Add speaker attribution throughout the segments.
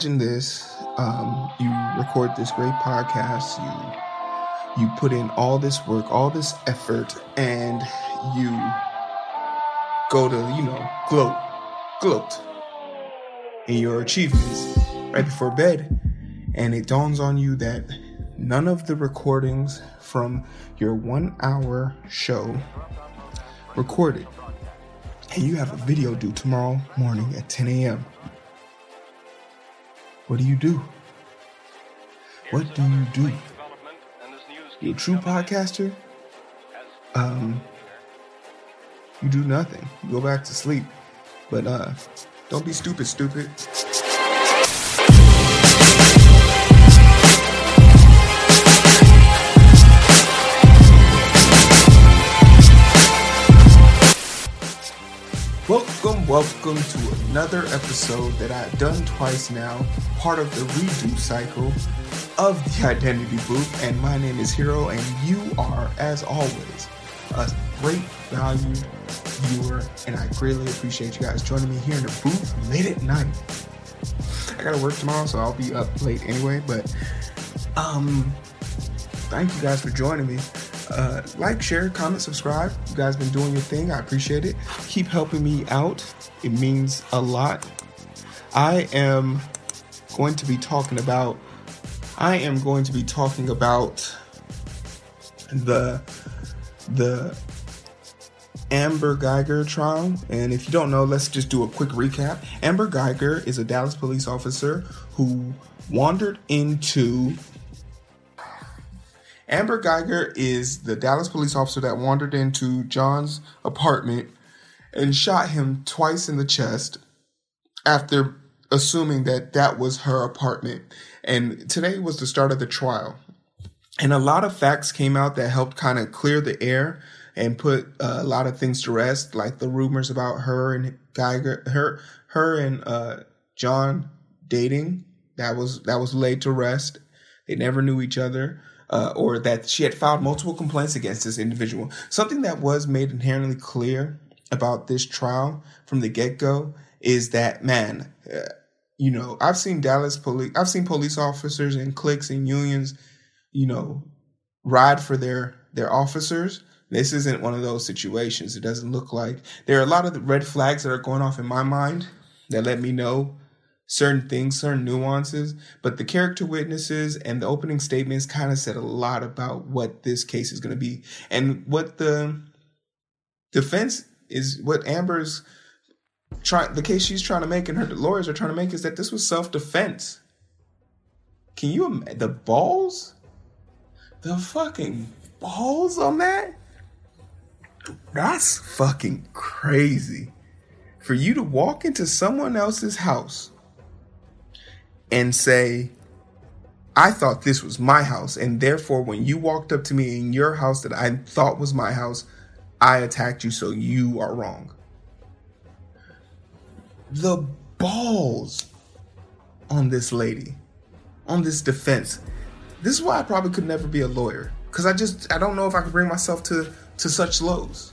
Speaker 1: Imagine this: um, you record this great podcast, you you put in all this work, all this effort, and you go to you know gloat, gloat in your achievements right before bed, and it dawns on you that none of the recordings from your one-hour show recorded, and you have a video due tomorrow morning at 10 a.m. What do you do? What do you do? You're a true podcaster? Um, you do nothing. You go back to sleep. But uh, don't be stupid, stupid. Welcome, welcome to another episode that I've done twice now, part of the redo cycle of the Identity Booth. And my name is Hero, and you are, as always, a great value viewer, and I greatly appreciate you guys joining me here in the booth late at night. I gotta work tomorrow, so I'll be up late anyway. But um, thank you guys for joining me. Uh, like, share, comment, subscribe. You guys been doing your thing. I appreciate it. Keep helping me out. It means a lot. I am going to be talking about. I am going to be talking about the the Amber Guyger trial. And if you don't know, let's just do a quick recap. Amber Guyger is a Dallas police officer who wandered into Amber Guyger is the Dallas police officer that wandered into John's apartment and shot him twice in the chest after assuming that that was her apartment. And today was the start of the trial. And a lot of facts came out that helped kind of clear the air and put a lot of things to rest, like the rumors about her and Guyger, her, her and uh, John dating. That was that was laid to rest. They never knew each other uh, or that she had filed multiple complaints against this individual. Something that was made inherently clear about this trial from the get go is that, man, uh, you know, I've seen Dallas police, I've seen police officers and cliques and unions, you know, ride for their their officers. This isn't one of those situations. It doesn't look like there are a lot of red flags that are going off in my mind that let me know certain things, certain nuances, but the character witnesses and the opening statements kind of said a lot about what this case is going to be and what the defense is what Amber's trying the case she's trying to make and her lawyers are trying to make is that this was self-defense. Can you the balls? The fucking balls on that? That's fucking crazy. For you to walk into someone else's house and say, I thought this was my house. And therefore, when you walked up to me in your house that I thought was my house, I attacked you, so you are wrong. The balls on this lady, on this defense. This is why I probably could never be a lawyer. Because I just, I don't know if I could bring myself to, to such lows.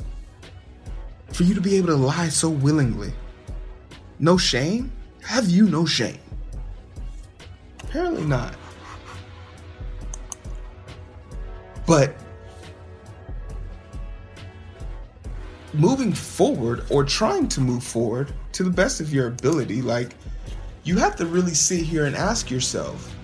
Speaker 1: For you to be able to lie so willingly. No shame? Have you no shame? Apparently not. But moving forward or trying to move forward to the best of your ability, like you have to really sit here and ask yourself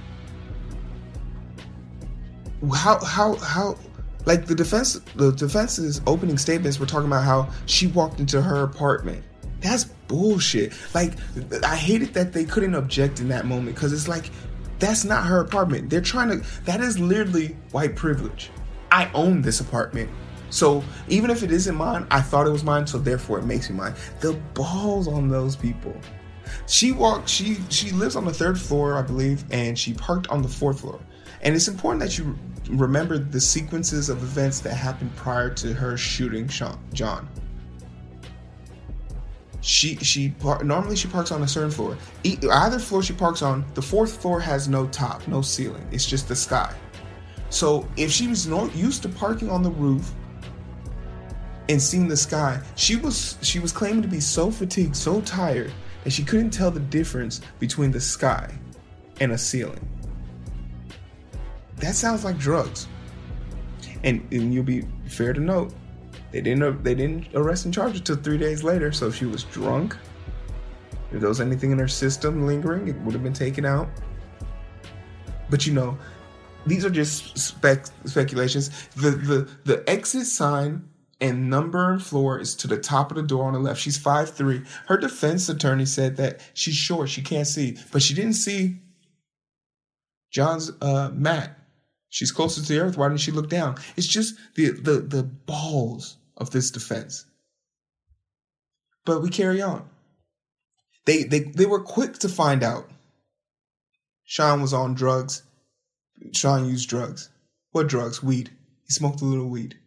Speaker 1: how how how like the defense the defense's opening statements were talking about how she walked into her apartment that's bullshit like i hated that they couldn't object in that moment because it's like that's not her apartment. They're trying to, that is literally white privilege. I own this apartment. So even if it isn't mine, I thought it was mine, so therefore it makes me mine. The balls on those people. She walked, she she lives on the third floor, I believe, and she parked on the fourth floor. And it's important that you remember the sequences of events that happened prior to her shooting Sean, John she she normally she parks on a certain floor. Either floor she parks on, the fourth floor has no top, no ceiling. It's just the sky. So if she was no, used to parking on the roof and seeing the sky, she was she was claiming to be so fatigued, so tired that she couldn't tell the difference between the sky and a ceiling. That sounds like drugs. And, and you'll be fair to note, they didn't they didn't arrest and charge her till three days later. So if she was drunk, if there was anything in her system lingering, it would have been taken out. But you know, these are just spec- speculations. The the the exit sign and number and floor is to the top of the door on the left. She's five three. Her defense attorney said that she's short, she can't see, but she didn't see John's uh, mat. She's closer to the earth. Why didn't she look down? It's just the the the balls of this defense. But we carry on. They they they were quick to find out. Sean was on drugs. Sean used drugs. What drugs? Weed. He smoked a little weed.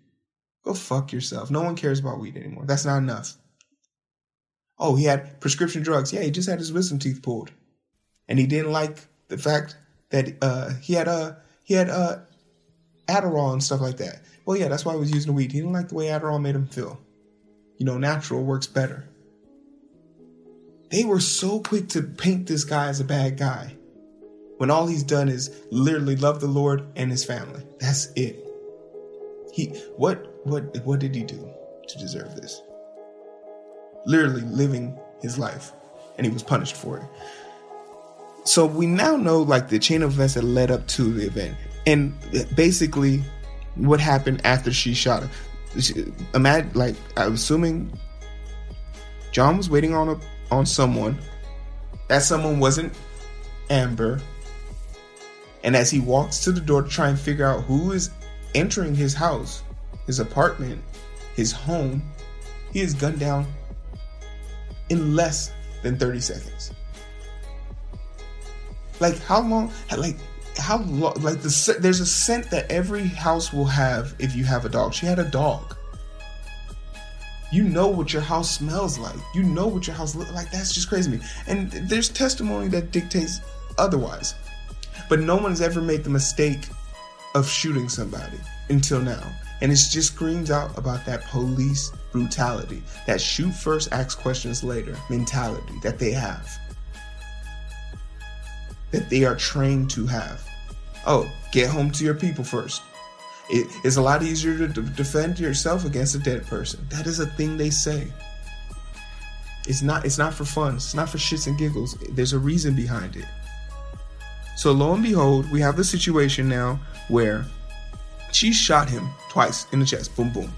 Speaker 1: Go fuck yourself. No one cares about weed anymore. That's not enough. Oh, he had prescription drugs. Yeah, he just had his wisdom teeth pulled. And he didn't like the fact that uh, he had uh, he had uh, Adderall and stuff like that. Well, yeah, that's why he was using the weed. He didn't like the way Adderall made him feel. You know, natural works better. They were so quick to paint this guy as a bad guy when all he's done is literally love the Lord and his family. That's it. He what what what did he do to deserve this? Literally living his life and he was punished for it. So we now know like the chain of events that led up to the event and basically what happened after she shot him. Imagine like I'm assuming John was waiting on a on someone. That someone wasn't Amber and as he walks to the door to try and figure out who is entering his house, his apartment, his home, he is gunned down in less than 30 seconds. Like how long like how long like the there's a scent that every house will have if you have a dog. She had a dog. You know what your house smells like. You know what your house looks like. That's just crazy to me. And there's testimony that dictates otherwise. But no one's ever made the mistake of shooting somebody until now. And it just screams out about that police brutality, that shoot first, ask questions later mentality that they have, that they are trained to have. Oh, get home to your people first. It is a lot easier to defend yourself against a dead person. That is a thing they say. It's not. It's not for fun. It's not for shits and giggles. There's a reason behind it. So lo and behold, we have the situation now where she shot him twice in the chest. Boom, boom.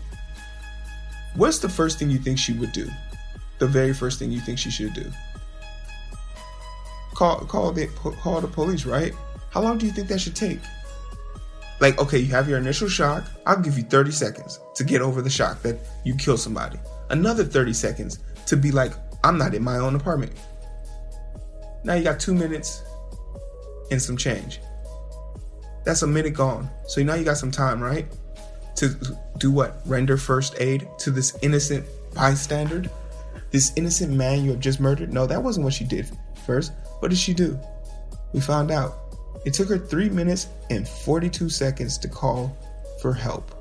Speaker 1: What's the first thing you think she would do? The very first thing you think she should do? Call, call the, call the police, right? How long do you think that should take? Like, okay, you have your initial shock. I'll give you 30 seconds to get over the shock that you killed somebody. Another 30 seconds to be like, I'm not in my own apartment. Now you got two minutes and some change. That's a minute gone. So now you got some time, right? To do what? Render first aid to this innocent bystander? This innocent man you have just murdered? No, that wasn't what she did first. What did she do? We found out. It took her 3 minutes and 42 seconds to call for help.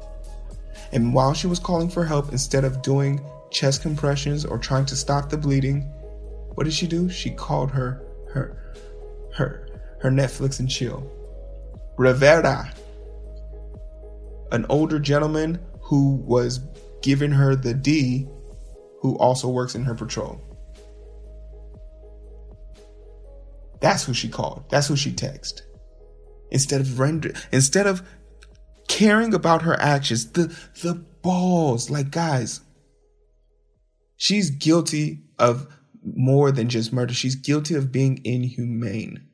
Speaker 1: And while she was calling for help, instead of doing chest compressions or trying to stop the bleeding, what did she do? She called her her her her Netflix and chill. Rivera, an older gentleman who was giving her the D, who also works in her patrol. That's who she called. That's who she texted. Instead of render, instead of caring about her actions, the the balls, like guys, she's guilty of more than just murder. She's guilty of being inhumane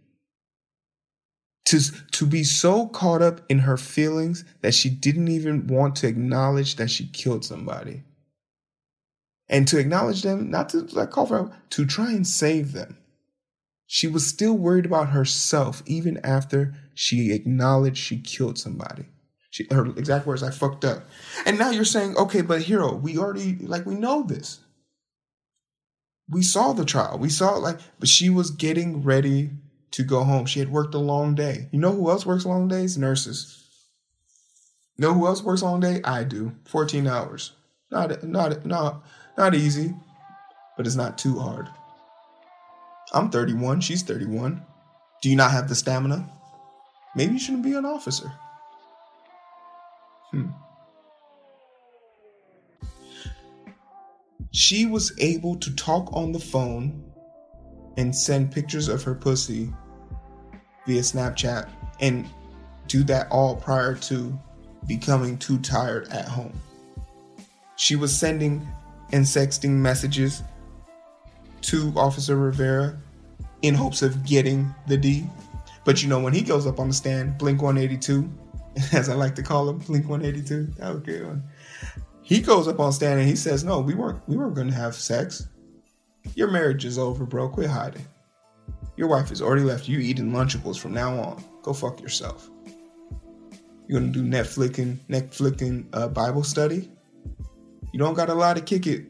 Speaker 1: to to be so caught up in her feelings that she didn't even want to acknowledge that she killed somebody and to acknowledge them not to like call for help to try and save them she was still worried about herself even after she acknowledged she killed somebody she, her exact words i fucked up and now you're saying okay but hero we already like we know this we saw the trial we saw like but she was getting ready to go home. She had worked a long day. You know who else works long days? Nurses. Know who else works long day? I do. 14 hours. Not not not not easy, but it's not too hard. I'm 31, she's 31. Do you not have the stamina? Maybe you shouldn't be an officer. Hmm. She was able to talk on the phone and send pictures of her pussy via Snapchat and do that all prior to becoming too tired at home. She was sending and sexting messages to Officer Rivera in hopes of getting the D. But you know, when he goes up on the stand, Blink 182, as I like to call him, Blink 182, that was a good one. He goes up on stand and he says, No, we weren't we weren't gonna have sex. Your marriage is over, bro. Quit hiding. Your wife has already left you eating Lunchables from now on. Go fuck yourself. You're gonna do Netflixing, Netflixing uh, Bible study. You don't got a lot to kick it.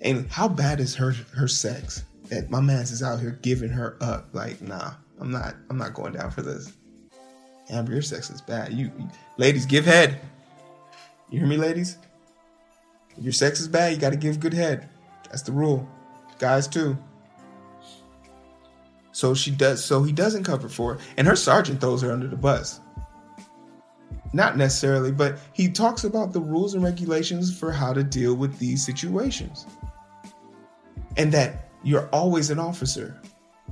Speaker 1: And how bad is her her sex that my man's is out here giving her up? Like, nah, I'm not. I'm not going down for this. Amber, your sex is bad. You, you ladies, give head. You hear me, ladies? If your sex is bad, you got to give good head. That's the rule. Guys too. So she does. So he doesn't cover for her, and her sergeant throws her under the bus. Not necessarily, but he talks about the rules and regulations for how to deal with these situations, and that you're always an officer.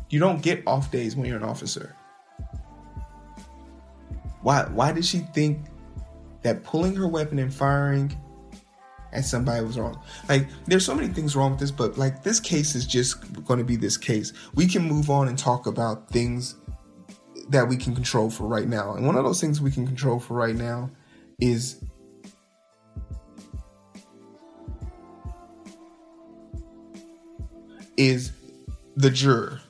Speaker 1: You don't get off days when you're an officer. Why? Why did she think that pulling her weapon and firing at somebody was wrong. Like, there's so many things wrong with this, but like, this case is just going to be this case. We can move on and talk about things that we can control for right now. And one of those things we can control for right now is is the juror.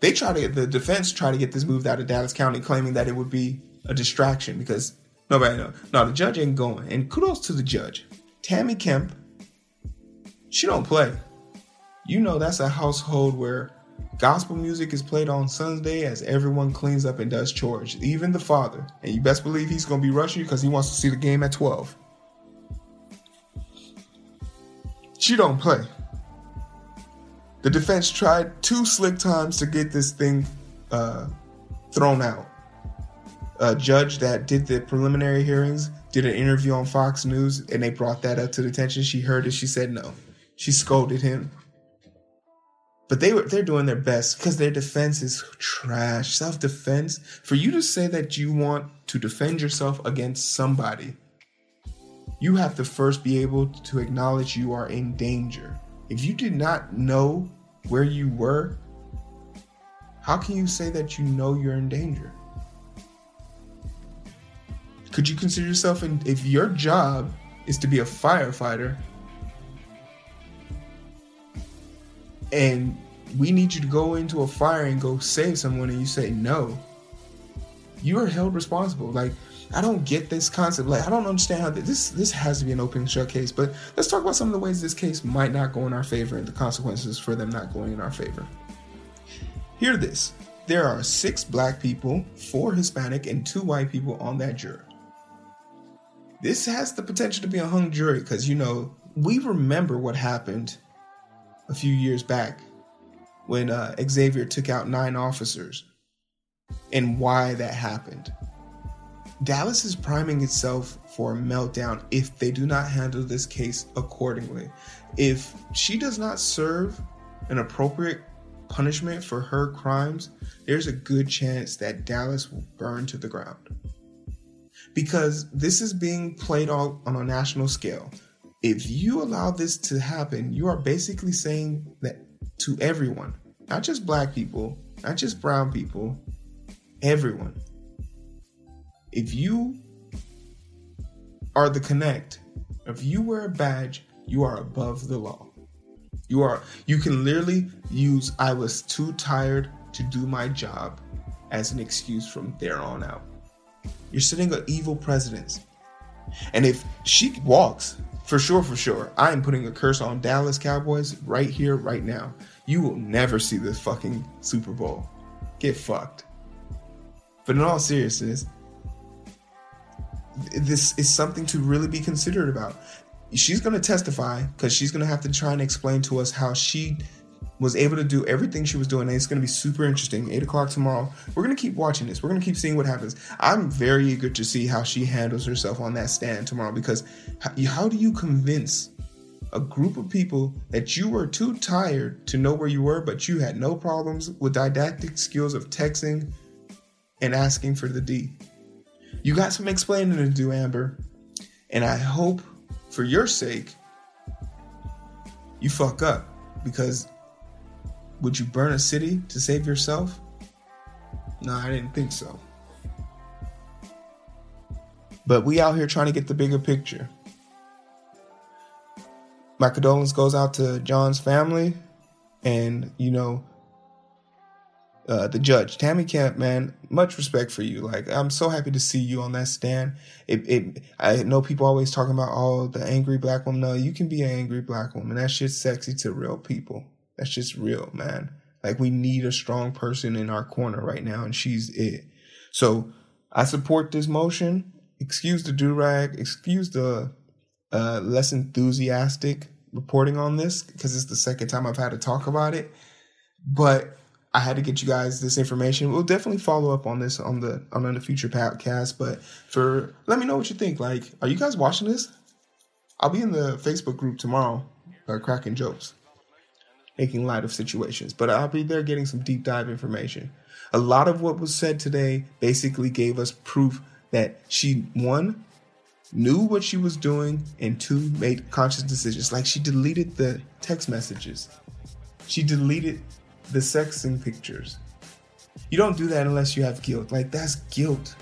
Speaker 1: They try to the defense try to get this moved out of Dallas County, claiming that it would be a distraction because Nobody know. No, the judge ain't going. And kudos to the judge. Tammy Kemp, she don't play. You know that's a household where gospel music is played on Sunday as everyone cleans up and does chores, even the father. And you best believe he's going to be rushing because he wants to see the game at 12. She don't play. The defense tried two slick times to get this thing uh, thrown out a judge that did the preliminary hearings did an interview on Fox News and they brought that up to the attention. She heard it. She said no. She scolded him. But they were they're doing their best because their defense is trash. Self defense. For you to say that you want to defend yourself against somebody, you have to first be able to acknowledge you are in danger. If you did not know where you were, how can you say that you know you're in danger? could you consider yourself in if your job is to be a firefighter and we need you to go into a fire and go save someone and you say no you are held responsible like i don't get this concept. Like i don't understand how this this has to be an open shut case but let's talk about some of the ways this case might not go in our favor and the consequences for them not going in our favor. Hear this. There are six black people four hispanic and two white people on that jury. This has the potential to be a hung jury because, you know, we remember what happened a few years back when uh, Xavier took out nine officers and why that happened. Dallas is priming itself for a meltdown if they do not handle this case accordingly. If she does not serve an appropriate punishment for her crimes, there's a good chance that Dallas will burn to the ground because this is being played out on a national scale. If you allow this to happen, you are basically saying that to everyone, not just black people, not just brown people, everyone. If you are the connect, if you wear a badge, you are above the law. You are you can literally use I was too tired to do my job as an excuse from there on out. You're sitting an evil president. And if she walks, for sure, for sure, I am putting a curse on Dallas Cowboys right here, right now. You will never see this fucking Super Bowl. Get fucked. But in all seriousness, this is something to really be considered about. She's going to testify because she's going to have to try and explain to us how she was able to do everything she was doing. And it's going to be super interesting. Eight o'clock tomorrow. We're going to keep watching this. We're going to keep seeing what happens. I'm very eager to see how she handles herself on that stand tomorrow because how, how do you convince a group of people that you were too tired to know where you were, but you had no problems with didactic skills of texting and asking for the D? You got some explaining to do, Amber. And I hope for your sake you fuck up because would you burn a city to save yourself? No, I didn't think so. But we out here trying to get the bigger picture. My condolence goes out to John's family and, you know, uh, the judge, Tammy Kemp, man, much respect for you. Like, I'm so happy to see you on that stand. It, it, I know people always talking about, oh, the angry black woman. No, you can be an angry black woman. That shit's sexy to real people. That's just real, man. Like, we need a strong person in our corner right now, and she's it. So, I support this motion. Excuse the do rag. Excuse the uh, less enthusiastic reporting on this because it's the second time I've had to talk about it. But I had to get you guys this information. We'll definitely follow up on this on the on the future podcast. But for let me know what you think. Like, are you guys watching this? I'll be in the Facebook group tomorrow, uh, cracking jokes, making light of situations. But I'll be there getting some deep dive information. A lot of what was said today basically gave us proof that she one knew what she was doing and two made conscious decisions. Like she deleted the text messages. She deleted the sex sexing pictures. You don't do that unless you have guilt. Like that's guilt.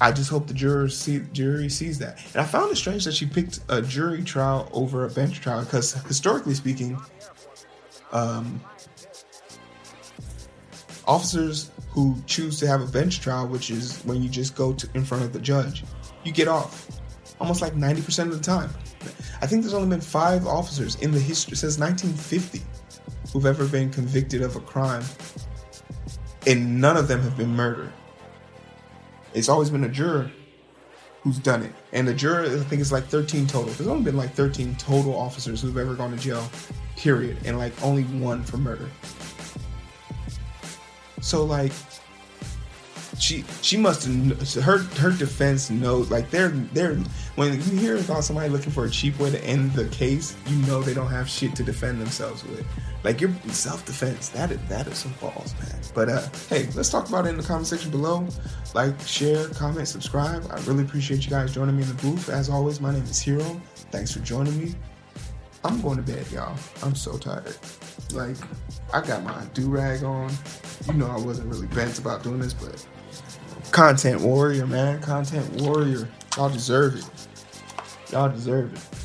Speaker 1: I just hope the see jury sees that. And I found it strange that she picked a jury trial over a bench trial because historically speaking, um, officers who choose to have a bench trial, which is when you just go to in front of the judge, you get off almost like 90% of the time. I think there's only been five officers in the history since 1950 who've ever been convicted of a crime, and none of them have been murdered. It's always been a juror who's done it. And the juror, I think, is like 13 total. There's only been like 13 total officers who've ever gone to jail, period, and like only one for murder. So, like, she she must her her defense knows like they're they're when you hear about somebody looking for a cheap way to end the case, you know they don't have shit to defend themselves with. Like your self defense, that is that is some balls, man. But uh, hey, let's talk about it in the comment section below. Like, share, comment, subscribe. I really appreciate you guys joining me in the booth. As always, my name is Hero. Thanks for joining me. I'm going to bed, y'all. I'm so tired. Like, I got my do rag on. You know, I wasn't really bent about doing this, but content warrior, man. Content warrior. Y'all deserve it. Y'all deserve it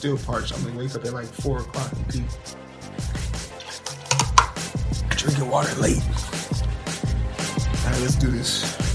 Speaker 1: still parched. I'm gonna wake up at like four o'clock and pee. Drinking water late. Alright, let's do this.